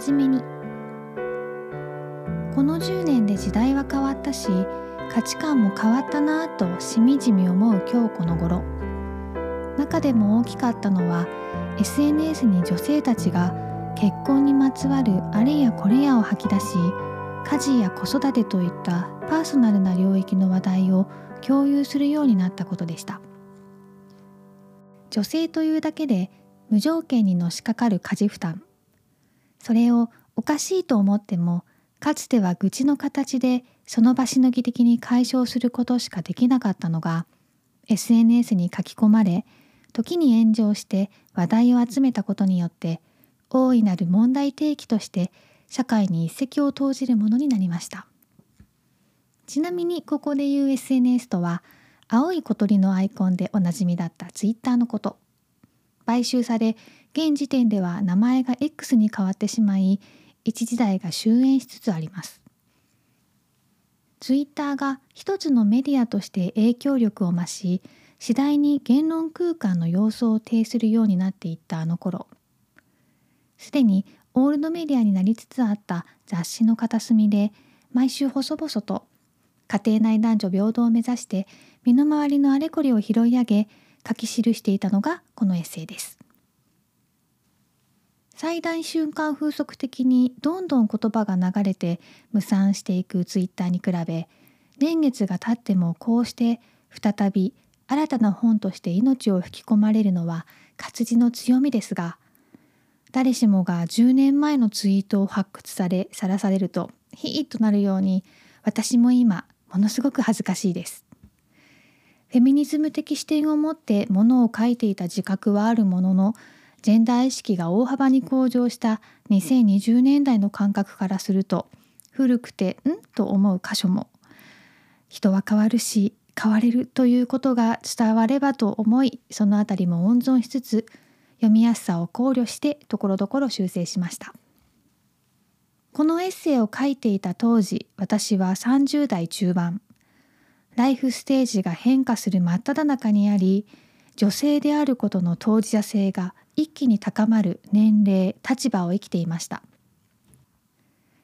と私はじめに。この10年で時代は変わったし価値観も変わったなぁとしみじみ思う今日この頃。中でも大きかったのは SNS に女性たちが結婚にまつわるあれやこれやを吐き出し家事や子育てといったパーソナルな領域の話題を共有するようになったことでした。女性というだけで無条件にのしかかる家事負担。それをおかしいと思ってもかつては愚痴の形でその場しのぎ的に解消することしかできなかったのが SNS に書き込まれ時に炎上して話題を集めたことによって大いなる問題提起として社会に一石を投じるものになりました。ちなみにここで言う SNS とは青い小鳥のアイコンでおなじみだったツイッターのこと。買収され現時点では名前が X に変わってしまい一時代が終焉しつつありますツイッターが一つのメディアとして影響力を増し次第に言論空間の様相を呈するようになっていったあの頃すでにオールドメディアになりつつあった雑誌の片隅で毎週細々と家庭内男女平等を目指して身の回りのあれこれを拾い上げ書き記していたのがこのエッセイです。最大瞬間風速的にどんどん言葉が流れて無産していくツイッターに比べ年月が経ってもこうして再び新たな本として命を吹き込まれるのは活字の強みですが誰しもが10年前のツイートを発掘されさらされるとヒーッとなるように私も今ものすごく恥ずかしいです。フェミニズム的視点を持ってものを書いていた自覚はあるもののジェンダー意識が大幅に向上した2020年代の感覚からすると古くてん？と思う箇所も人は変わるし変われるということが伝わればと思いそのあたりも温存しつつ読みやすさを考慮してところどころ修正しました。このエッセイを書いていた当時私は30代中盤ライフステージが変化する真っ只中にあり女性であることの当事者性が一気に高まる年齢立場を生きていました。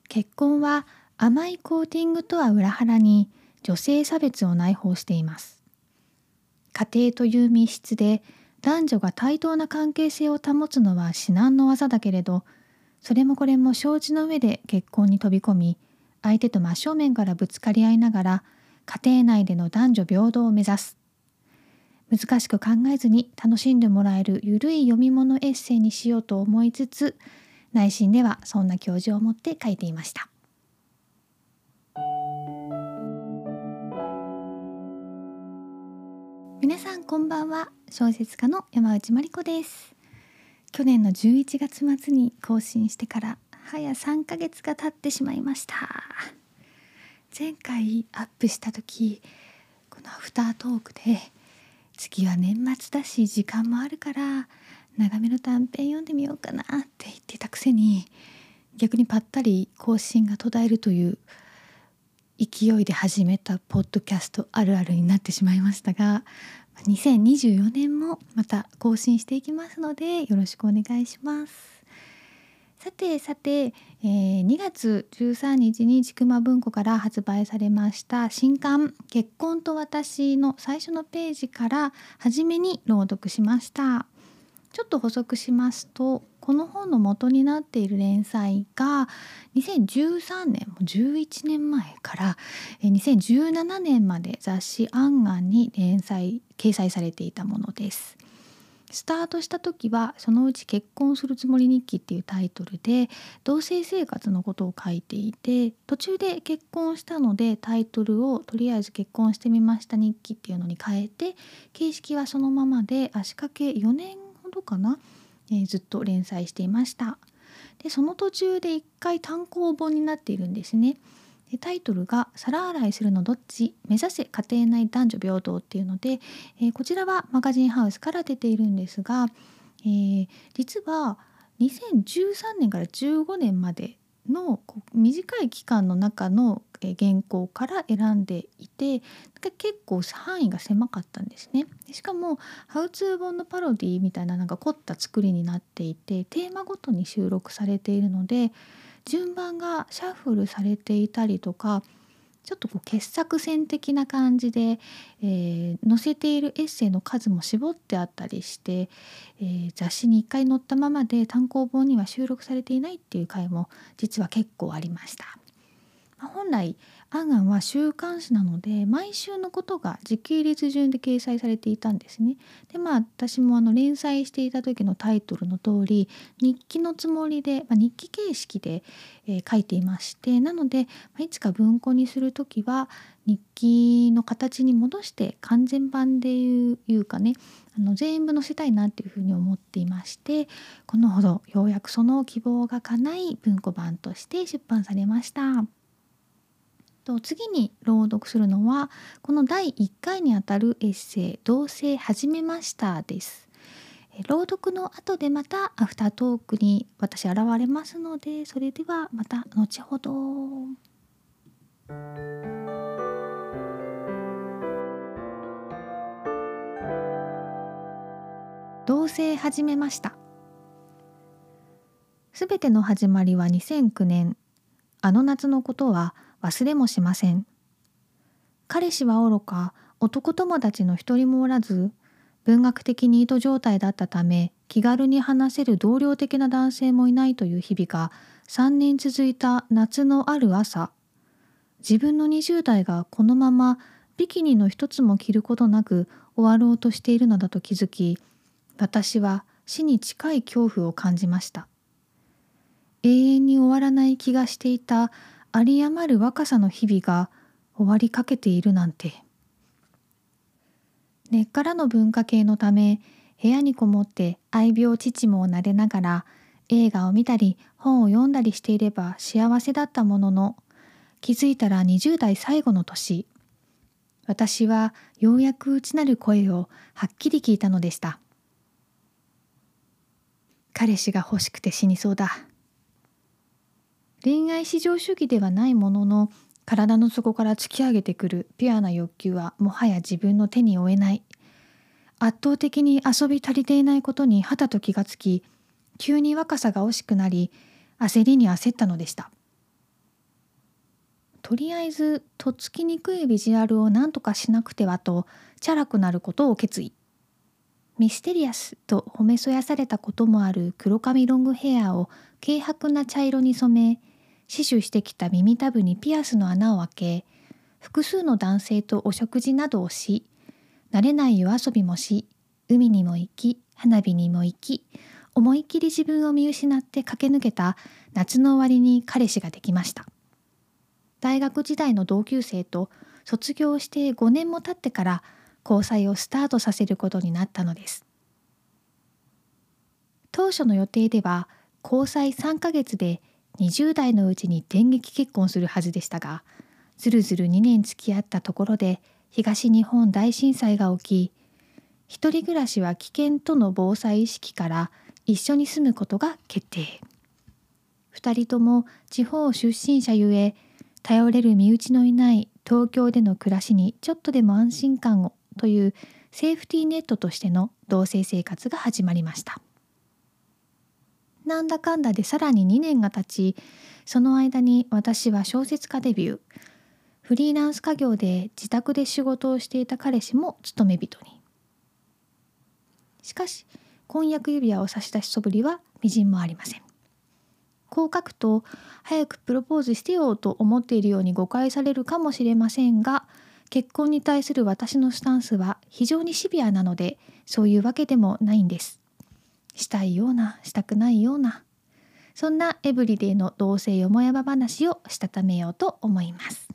結婚は甘いコーティングとは裏腹に女性差別を内包しています。家庭という密室で男女が対等な関係性を保つのは至難の業だけれどそれもこれも承知の上で結婚に飛び込み相手と真正面からぶつかり合いながら家庭内での男女平等を目指す。難しく考えずに楽しんでもらえるゆるい読み物エッセイにしようと思いつつ内心ではそんな教授を持って書いていました。皆さんこんばんは小説家の山内真理子です去年の11月末に更新してから早3ヶ月が経ってしまいました前回アップした時このアフタートークで次は年末だし時間もあるから長めの短編読んでみようかなって言ってたくせに逆にぱったり更新が途絶えるという勢いで始めたポッドキャストあるあるになってしまいましたが2024年もまた更新していきますのでよろしくお願いします。さてさて、えー、2月13日にちくま文庫から発売されました新刊「結婚と私」の最初のページから初めに朗読しました。ちょっと補足しますとこの本の元になっている連載が2013年も11年前から2017年まで雑誌「アンガン」に連載掲載されていたものです。スタートした時は「そのうち結婚するつもり日記」っていうタイトルで同棲生活のことを書いていて途中で結婚したのでタイトルをとりあえず結婚してみました日記っていうのに変えて形式はそのままで足掛け4年ほどかな、えー、ずっと連載していました。でその途中で一回単行本になっているんですね。でタイトルが「皿洗いするのどっち目指せ家庭内男女平等」っていうので、えー、こちらはマガジンハウスから出ているんですが、えー、実は2013年から15年までの短い期間の中の原稿から選んでいて結構範囲が狭かったんですね。しかもハウツー本のパロディみたいななんか凝った作りになっていてテーマごとに収録されているので順番がシャッフルされていたりとかちょっとこう傑作選的な感じで、えー、載せているエッセイの数も絞ってあったりして、えー、雑誌に1回載ったままで単行本には収録されていないっていう回も実は結構ありました。ま本来アンアンは週刊誌なので毎週のことが時系列順で掲載されていたんですね。でまあ私もあの連載していた時のタイトルの通り日記のつもりで、まあ、日記形式で、えー、書いていましてなので、まあ、いつか文庫にする時は日記の形に戻して完全版でいうかねあの全部載せたいなっていうふうに思っていましてこのほどようやくその希望が叶い文庫版として出版されました。と次に朗読するのはこの第1回にあたるエッセイ「同棲始めました」です。朗読の後でまたアフタートークに私現れますのでそれではまた後ほど。同棲始めましたすべての始まりは2009年あの夏のことは忘れもしません。彼氏はおろか男友達の一人もおらず文学的ニート状態だったため気軽に話せる同僚的な男性もいないという日々が3年続いた夏のある朝自分の20代がこのままビキニの一つも着ることなく終わろうとしているのだと気づき私は死に近い恐怖を感じました永遠に終わらない気がしていた有り余る若さの日々が終わりかけているなんて。根っからの文化系のため部屋にこもって愛病父も撫でながら映画を見たり本を読んだりしていれば幸せだったものの気づいたら20代最後の年。私はようやく内なる声をはっきり聞いたのでした。彼氏が欲しくて死にそうだ。恋愛至上主義ではないものの体の底から突き上げてくるピュアな欲求はもはや自分の手に負えない。圧倒的に遊び足りていないことにはたと気がつき急に若さが惜しくなり焦りに焦ったのでした。とりあえずとっつきにくいビジュアルを何とかしなくてはとチャラくなることを決意。ミステリアスと褒めそやされたこともある黒髪ロングヘアを軽薄な茶色に染め死守してきた耳たぶにピアスの穴を開け複数の男性とお食事などをし慣れない夜遊びもし海にも行き花火にも行き思い切り自分を見失って駆け抜けた夏の終わりに彼氏ができました。大学時代の同級生と卒業して5年も経ってから交際をスタートさせることになったのです。当初の予定では交際3ヶ月で20代のうちに電撃結婚するはずでしたがずるずる2年付き合ったところで東日本大震災が起き一人暮らしは危険との防災意識から一緒に住むことが決定。2人とも地方出身者ゆえ頼れる身内のいない東京での暮らしにちょっとでも安心感をというセーフティーネットとしての同棲生活が始まりました。なんだかんだでさらに2年が経ちその間に私は小説家デビュー。フリーランス家業で自宅で仕事をしていた彼氏も勤め人に。しかし婚約指輪を差し出しそぶりはみじんもありません。こう書くと早くプロポーズしてようと思っているように誤解されるかもしれませんが結婚に対する私のスタンスは非常にシビアなのでそういうわけでもないんです。したいようなしたくないようなそんなエブリデイの同性よもやま話をしたためようと思います。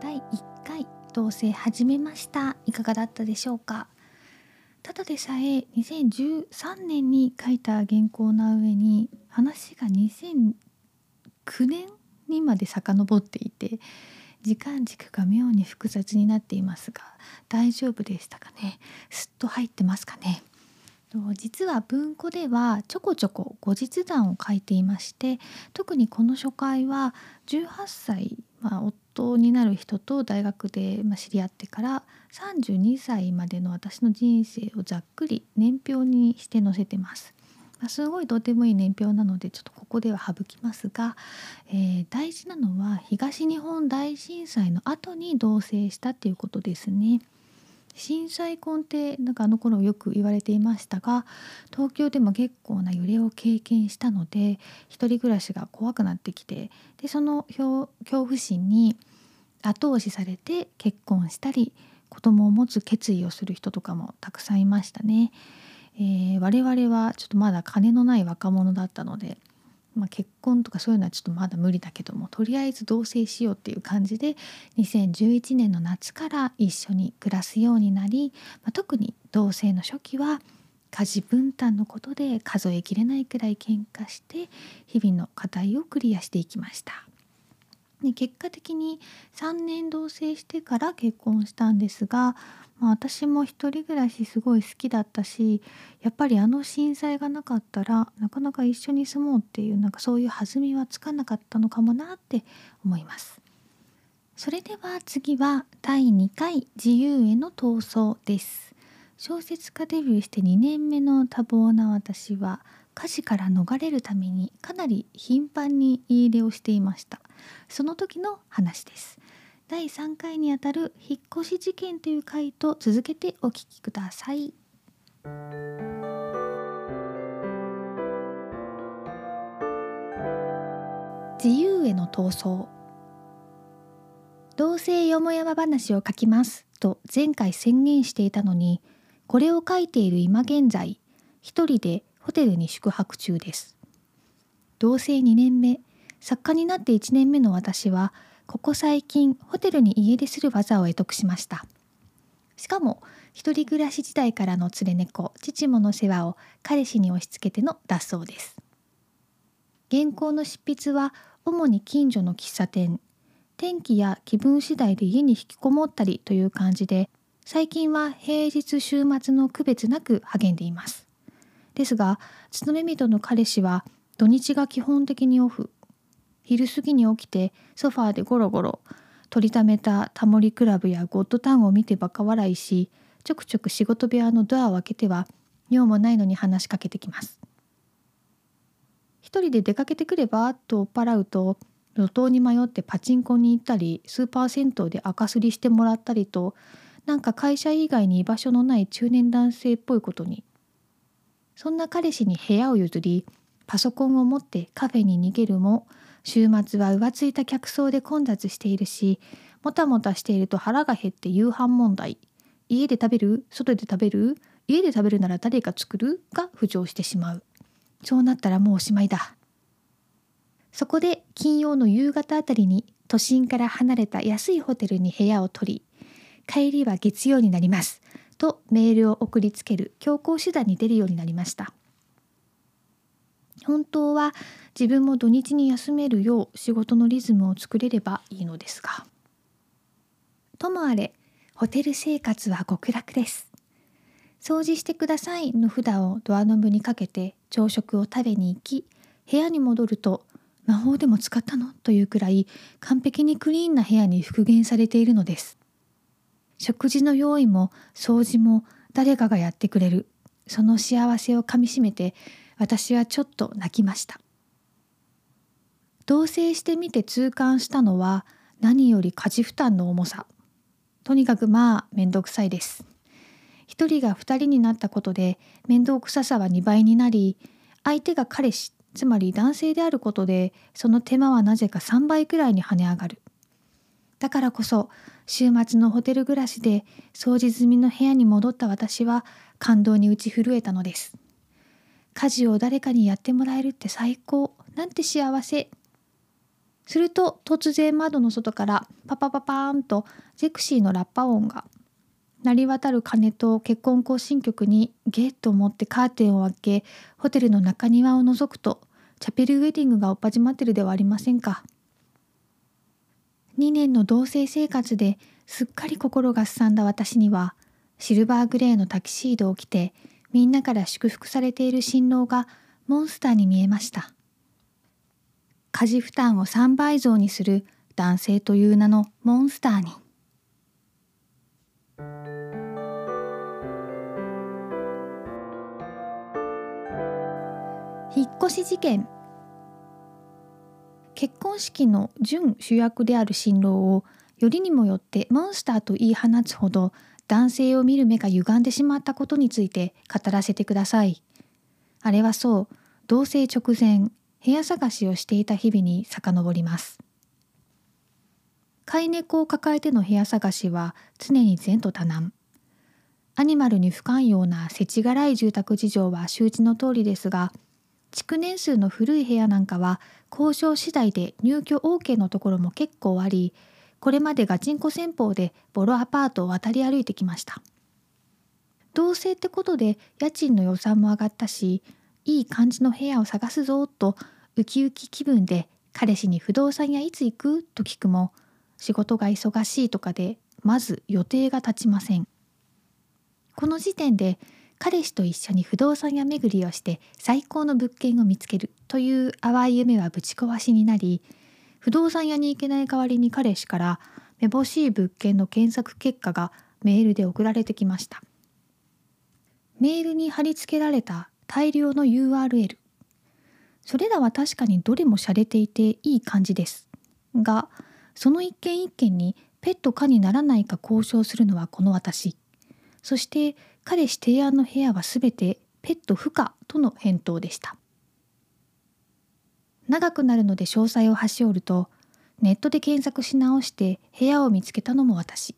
第1回同棲始めました。いかがだったでしょうか？ただでさえ2013年に書いた原稿の上に話が2009年にまで遡っていて時間軸が妙に複雑になっていますが大丈夫でしたかね？すっと入ってますかね？実は文庫ではちょこちょこ後日談を書いていまして特にこの初回は18歳、まあ、夫になる人と大学で知り合ってから32歳までの私の人生をざっくり年表にして載せてます。すごいどうでもいい年表なのでちょっとここでは省きますが、えー、大事なのは東日本大震災の後に同棲したっていうことですね。震災根ってなんかあの頃よく言われていましたが東京でも結構な揺れを経験したので一人暮らしが怖くなってきてでその恐怖心に後押しされて結婚したり子供を持つ決意をする人とかもたくさんいましたね。えー、我々はちょっとまだ金のない若者だったので、まあ、結婚とかそういうのはちょっとまだ無理だけどもとりあえず同棲しようっていう感じで2011年の夏から一緒に暮らすようになり、まあ、特に同棲の初期は家事分担のことで数えきれないくらい喧嘩して日々の課題をクリアしていきました。で結果的に3年同棲してから結婚したんですがまあ、私も一人暮らしすごい好きだったしやっぱりあの震災がなかったらなかなか一緒に住もうっていうなんかそういう弾みはつかなかったのかもなって思います。それでは次は第2回自由への闘争です。小説家デビューして2年目の多忙な私は火事から逃れるためにかなり頻繁に家出をしていました。その時の話です。第3回にあたる引っ越し事件という回と続けてお聞きください。自由への闘争同性よもやま話を書きますと前回宣言していたのにこれを書いている今現在一人でホテルに宿泊中です。同棲2年目。作家になって1年目の私はここ最近ホテルに家出する技を得得しました。しかも一人暮らし時代からの連れ猫父もの世話を彼氏に押し付けての脱走です。原稿の執筆は主に近所の喫茶店。天気や気分次第で家に引きこもったりという感じで最近は平日週末の区別なく励んでいます。ですが勤め人の彼氏は土日が基本的にオフ。昼過ぎに起きてソファーでゴロゴロ取りためたタモリクラブやゴッドタウンを見てバカ笑いしちょくちょく仕事部屋のドアを開けては用もないのに話しかけてきます。一人で出かけてくればと追っ払うと路頭に迷ってパチンコに行ったりスーパー銭湯で赤すりしてもらったりとなんか会社以外に居場所のない中年男性っぽいことに。そんな彼氏に部屋を譲りパソコンを持ってカフェに逃げるも週末は浮ついた客層で混雑しているしもたもたしていると腹が減って夕飯問題。家で食べる？外で食べる？家で食べるなら誰が作る？が浮上してしまう。そうなったらもうおしまいだ。そこで金曜の夕方あたりに都心から離れた安いホテルに部屋を取り帰りは月曜になります。とメールを送りつける強行手段に出るようになりました。本当は自分も土日に休めるよう仕事のリズムを作れればいいのですが。ともあれホテル生活は極楽です。掃除してくださいの札をドアノブにかけて朝食を食べに行き部屋に戻ると魔法でも使ったの？というくらい完璧にクリーンな部屋に復元されているのです。食事の用意も掃除も誰かがやってくれるその幸せをかみしめて私はちょっと泣きました。同棲してみて痛感したのは何より家事負担の重さ。とにかくまあ面倒くさいです。一人が二人になったことで面倒くささは2倍になり相手が彼氏つまり男性であることでその手間はなぜか3倍くらいに跳ね上がる。だからこそ週末のホテル暮らしで掃除済みの部屋に戻った私は感動に打ち震えたのです。家事を誰かにやってもらえるって最高。なんて幸せ。すると突然窓の外からパパパパーンとゼクシーのラッパ音が。鳴り渡る鐘と結婚行進曲にゲッと思ってカーテンを開けホテルの中庭を覗くとチャペルウェディングがおっ始まってるではありませんか。2年の同棲生活ですっかり心がすさんだ私にはシルバーグレーのタキシードを着てみんなから祝福されている新郎がモンスターに見えました。家事負担を3倍増にする男性という名のモンスターに。引っ越し事件。結婚式の準主役である新郎をよりにもよってモンスターと言い放つほど男性を見る目が歪んでしまったことについて語らせてください。あれはそう、同棲直前、部屋探しをしていた日々に遡ります。飼い猫を抱えての部屋探しは常に前途多難。アニマルに不寛容な世知辛い住宅事情は周知の通りですが、築年数の古い部屋なんかは交渉次第で入居 OK のところも結構ありこれまでガチンコ戦法でボロアパートを渡り歩いてきました。同棲ってことで家賃の予算も上がったしいい感じの部屋を探すぞとウキウキ気分で彼氏に不動産屋いつ行くと聞くも仕事が忙しいとかでまず予定が立ちません。この時点で彼氏と一緒に不動産屋巡りをして最高の物件を見つけるという淡い夢はぶち壊しになり不動産屋に行けない代わりに彼氏からめぼしい物件の検索結果がメールで送られてきました。メールに貼り付けられた大量の URL それらは確かにどれも洒落ていていい感じですがその一件一件にペット可にならないか交渉するのはこの私。そして彼氏提案の部屋はすべてペット不可との返答でした。長くなるので詳細を端折るとネットで検索し直して部屋を見つけたのも私。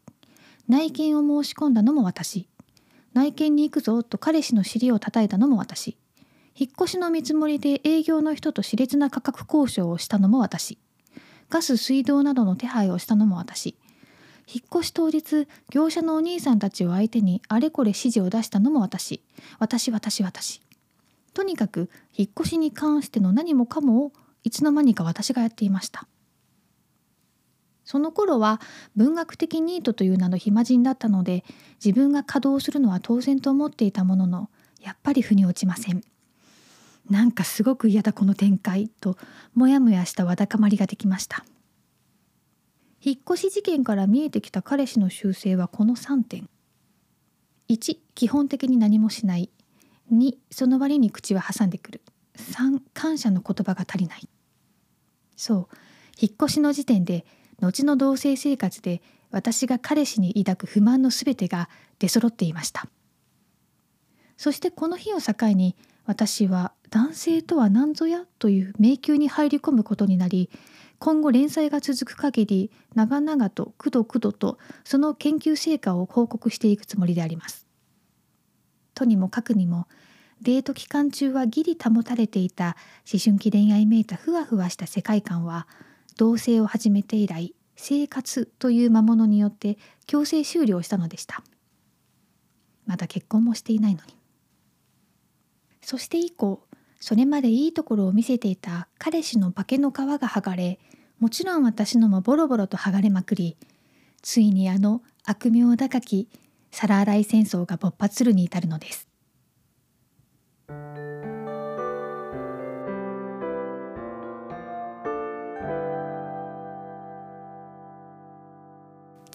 内見を申し込んだのも私。内見に行くぞと彼氏の尻を叩いたのも私。引っ越しの見積もりで営業の人と熾烈な価格交渉をしたのも私。ガス水道などの手配をしたのも私。引っ越し当日業者のお兄さんたちを相手にあれこれ指示を出したのも私。私私私。とにかく引っ越しに関しての何もかもをいつの間にか私がやっていました。その頃は文学的ニートという名の暇人だったので自分が稼働するのは当然と思っていたもののやっぱり腑に落ちません。なんかすごく嫌だこの展開ともやもやしたわだかまりができました。引っ越し事件から見えてきた彼氏の習性はこの3点。1基本的に何もしない。2その割に口は挟んでくる。3感謝の言葉が足りない。そう引っ越しの時点で後の同棲生活で私が彼氏に抱く不満の全てが出揃っていました。そしてこの日を境に私は男性とは何ぞやという迷宮に入り込むことになり今後連載が続く限り長々とくどくどとその研究成果を報告していくつもりであります。とにもかくにもデート期間中はギリ保たれていた思春期恋愛めいたふわふわした世界観は同棲を始めて以来生活という魔物によって強制終了したのでしたまだ結婚もしていないのにそして以降それまでいいところを見せていた彼氏の化けの皮が剥がれもちろん私のもボロボロと剥がれまくりついにあの悪名高き皿洗い戦争が勃発するに至るのです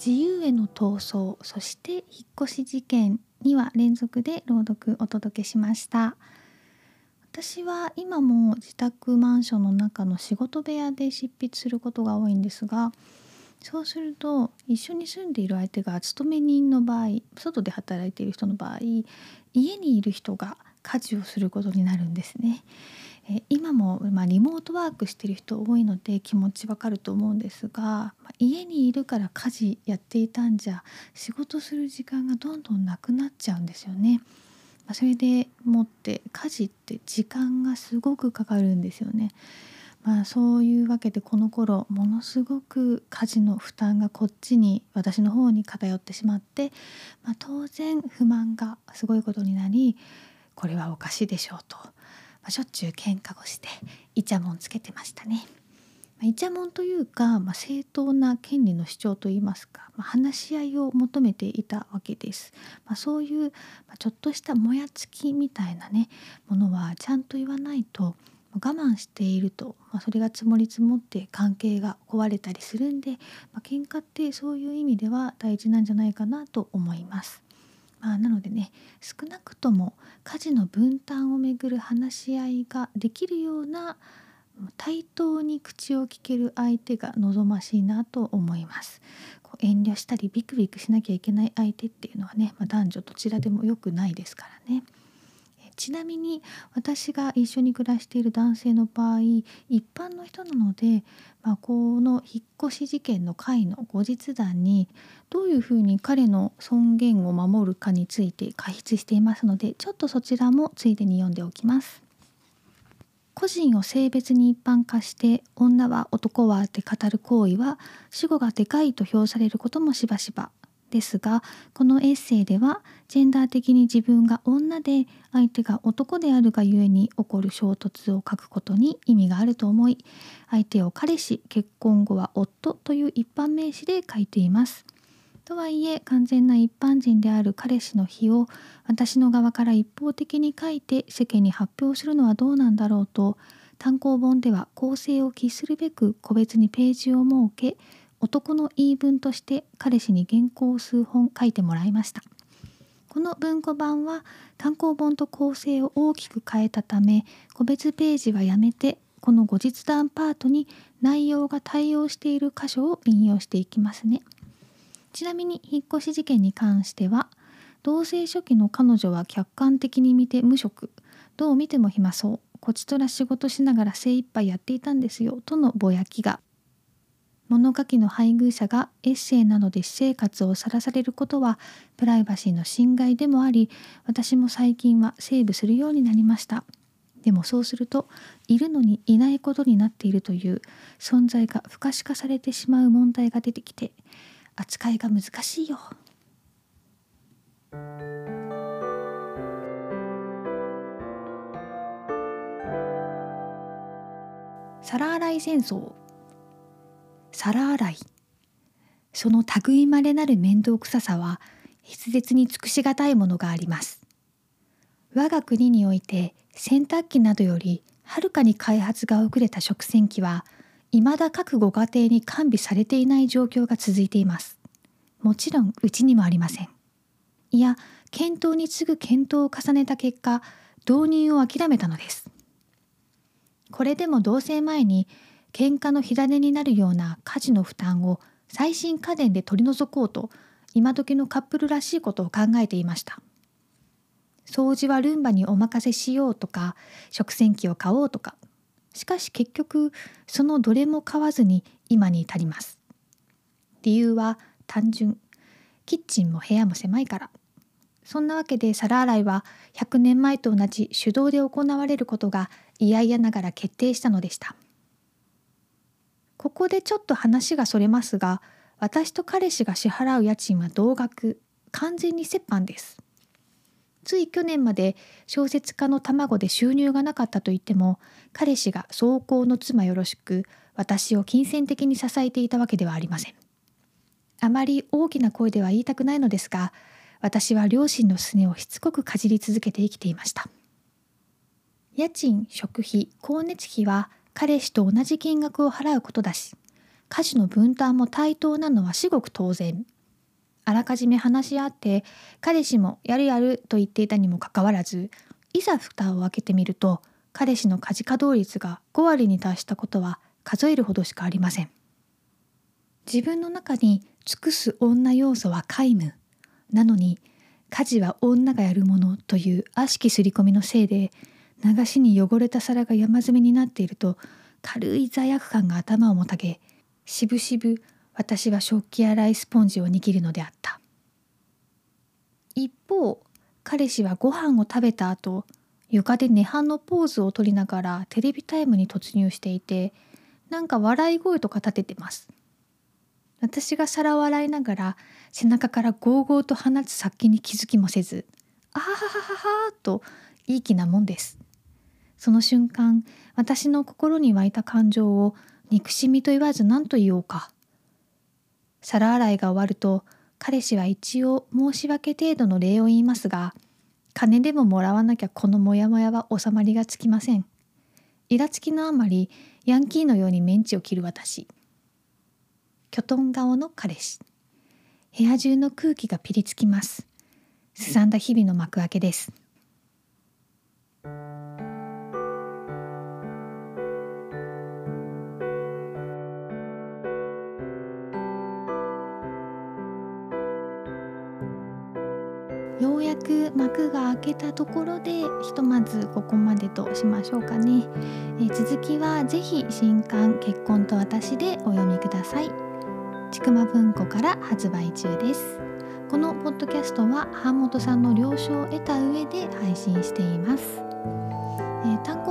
自由への闘争そして引っ越し事件には連続で朗読お届けしました。私は今も自宅マンションの中の仕事部屋で執筆することが多いんですがそうすると一緒に住んでいる相手が勤め人の場合外で働いている人の場合家にいる人が家事をすることになるんですね。え今も、まあ、リモートワークしてる人多いので気持ちわかると思うんですが、まあ、家にいるから家事やっていたんじゃ仕事する時間がどんどんなくなっちゃうんですよね。それでもって家事って時間がすごくかかるんですよね。まあそういうわけでこの頃ものすごく家事の負担がこっちに私の方に偏ってしまって、まあ、当然不満がすごいことになりこれはおかしいでしょうと、まあ、しょっちゅう喧嘩をしてイチャモンつけてましたね。イチャモンというか、まあ、正当な権利の主張といいますか、まあ、話し合いを求めていたわけです。まあ、そういう、まちょっとしたもやつきみたいなねものはちゃんと言わないと我慢していると、まそれが積もり積もって関係が壊れたりするんで、まあ、喧嘩ってそういう意味では大事なんじゃないかなと思います。まあ、なのでね少なくとも家事の分担をめぐる話し合いができるような対等に口を聞ける相手が望ましいなと思います。こう遠慮したりビクビクしなきゃいけない相手っていうのはね、まあ、男女どちらでも良くないですからね。ちなみに私が一緒に暮らしている男性の場合一般の人なので、まあ、この引っ越し事件の回の後日談にどういうふうに彼の尊厳を守るかについて解説していますのでちょっとそちらもついでに読んでおきます。個人を性別に一般化して女は男はって語る行為は死後がでかいと評されることもしばしばですがこのエッセイではジェンダー的に自分が女で相手が男であるがゆえに起こる衝突を書くことに意味があると思い相手を彼氏結婚後は夫という一般名詞で書いています。とはいえ完全な一般人である彼氏の日を私の側から一方的に書いて世間に発表するのはどうなんだろうと単行本では構成を期するべく個別にページを設け男の言い分として彼氏に原稿を数本書いてもらいましたこの文庫版は単行本と構成を大きく変えたため個別ページはやめてこの後日談パートに内容が対応している箇所を引用していきますね。ちなみに引っ越し事件に関しては同棲初期の彼女は客観的に見て無職。どう見ても暇そう。こちとら仕事しながら精一杯やっていたんですよ。とのぼやきが。物書きの配偶者がエッセイなどで私生活をさらされることはプライバシーの侵害でもあり私も最近はセーブするようになりました。でもそうするといるのにいないことになっているという存在が不可視化されてしまう問題が出てきて扱いが難しいよ。皿洗い戦争。皿洗い。その類まれなる面倒くささは筆舌に尽くしがたいものがあります。我が国において洗濯機などよりはるかに開発が遅れた食洗機は未だ各ご家庭に完備されていない状況が続いています。もちろんうちにもありません。いや、検討に次ぐ検討を重ねた結果、導入を諦めたのです。これでも同棲前に喧嘩の火種になるような家事の負担を最新家電で取り除こうと今時のカップルらしいことを考えていました。掃除はルンバにお任せしようとか食洗機を買おうとかしかし結局そのどれも買わずに今に至ります。理由は単純。キッチンも部屋も狭いから。そんなわけで皿洗いは100年前と同じ手動で行われることが嫌々ながら決定したのでした。ここでちょっと話がそれますが私と彼氏が支払う家賃は同額。完全に折半です。つい去年まで小説家の卵で収入がなかったと言っても彼氏が走行の妻よろしく私を金銭的に支えていたわけではありません。あまり大きな声では言いたくないのですが私は両親のすねをしつこくかじり続けて生きていました。家賃食費光熱費は彼氏と同じ金額を払うことだし家事の分担も対等なのは至極当然。あらかじめ話し合って彼氏もやるやると言っていたにもかかわらずいざ蓋を開けてみると彼氏の家事稼働率が5割に達したことは数えるほどしかありません。自分の中に尽くす女要素は皆無。なのに家事は女がやるものという悪しき刷り込みのせいで流しに汚れた皿が山積みになっていると軽い罪悪感が頭をもたげしぶしぶ私は食器洗いスポンジを握るのであった。一方彼氏はご飯を食べた後床で涅槃のポーズを取りながらテレビタイムに突入していてなんか笑い声とか立ててます。私が皿を洗いながら背中からゴーゴーと放つ殺気に気づきもせず「あはははは」といい気なもんです。その瞬間私の心に湧いた感情を憎しみと言わず何と言おうか。皿洗いが終わると彼氏は一応申し訳程度の礼を言いますが金でももらわなきゃこのモヤモヤは収まりがつきません。イラつきのあまりヤンキーのようにメンチを切る私。キョトン顔の彼氏。部屋中の空気がピリつきます。すさんだ日々の幕開けです。く幕が開けたところでひとまずここまでとしましょうかね、え続きはぜひ新刊結婚と私でお読みください。ちくま文庫から発売中です。このポッドキャストは版本さんの了承を得た上で配信しています、え単行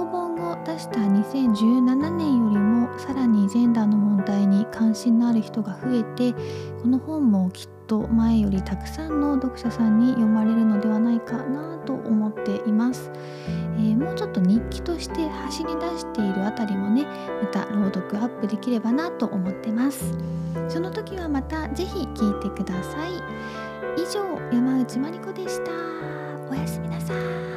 した2017年よりもさらにジェンダーの問題に関心のある人が増えてこの本もきっと前よりたくさんの読者さんに読まれるのではないかなと思っています、えー、もうちょっと日記として走り出しているあたりもねまた朗読アップできればなと思ってます。その時はまた是非聞いてください。以上山内まりこでした。おやすみなさい。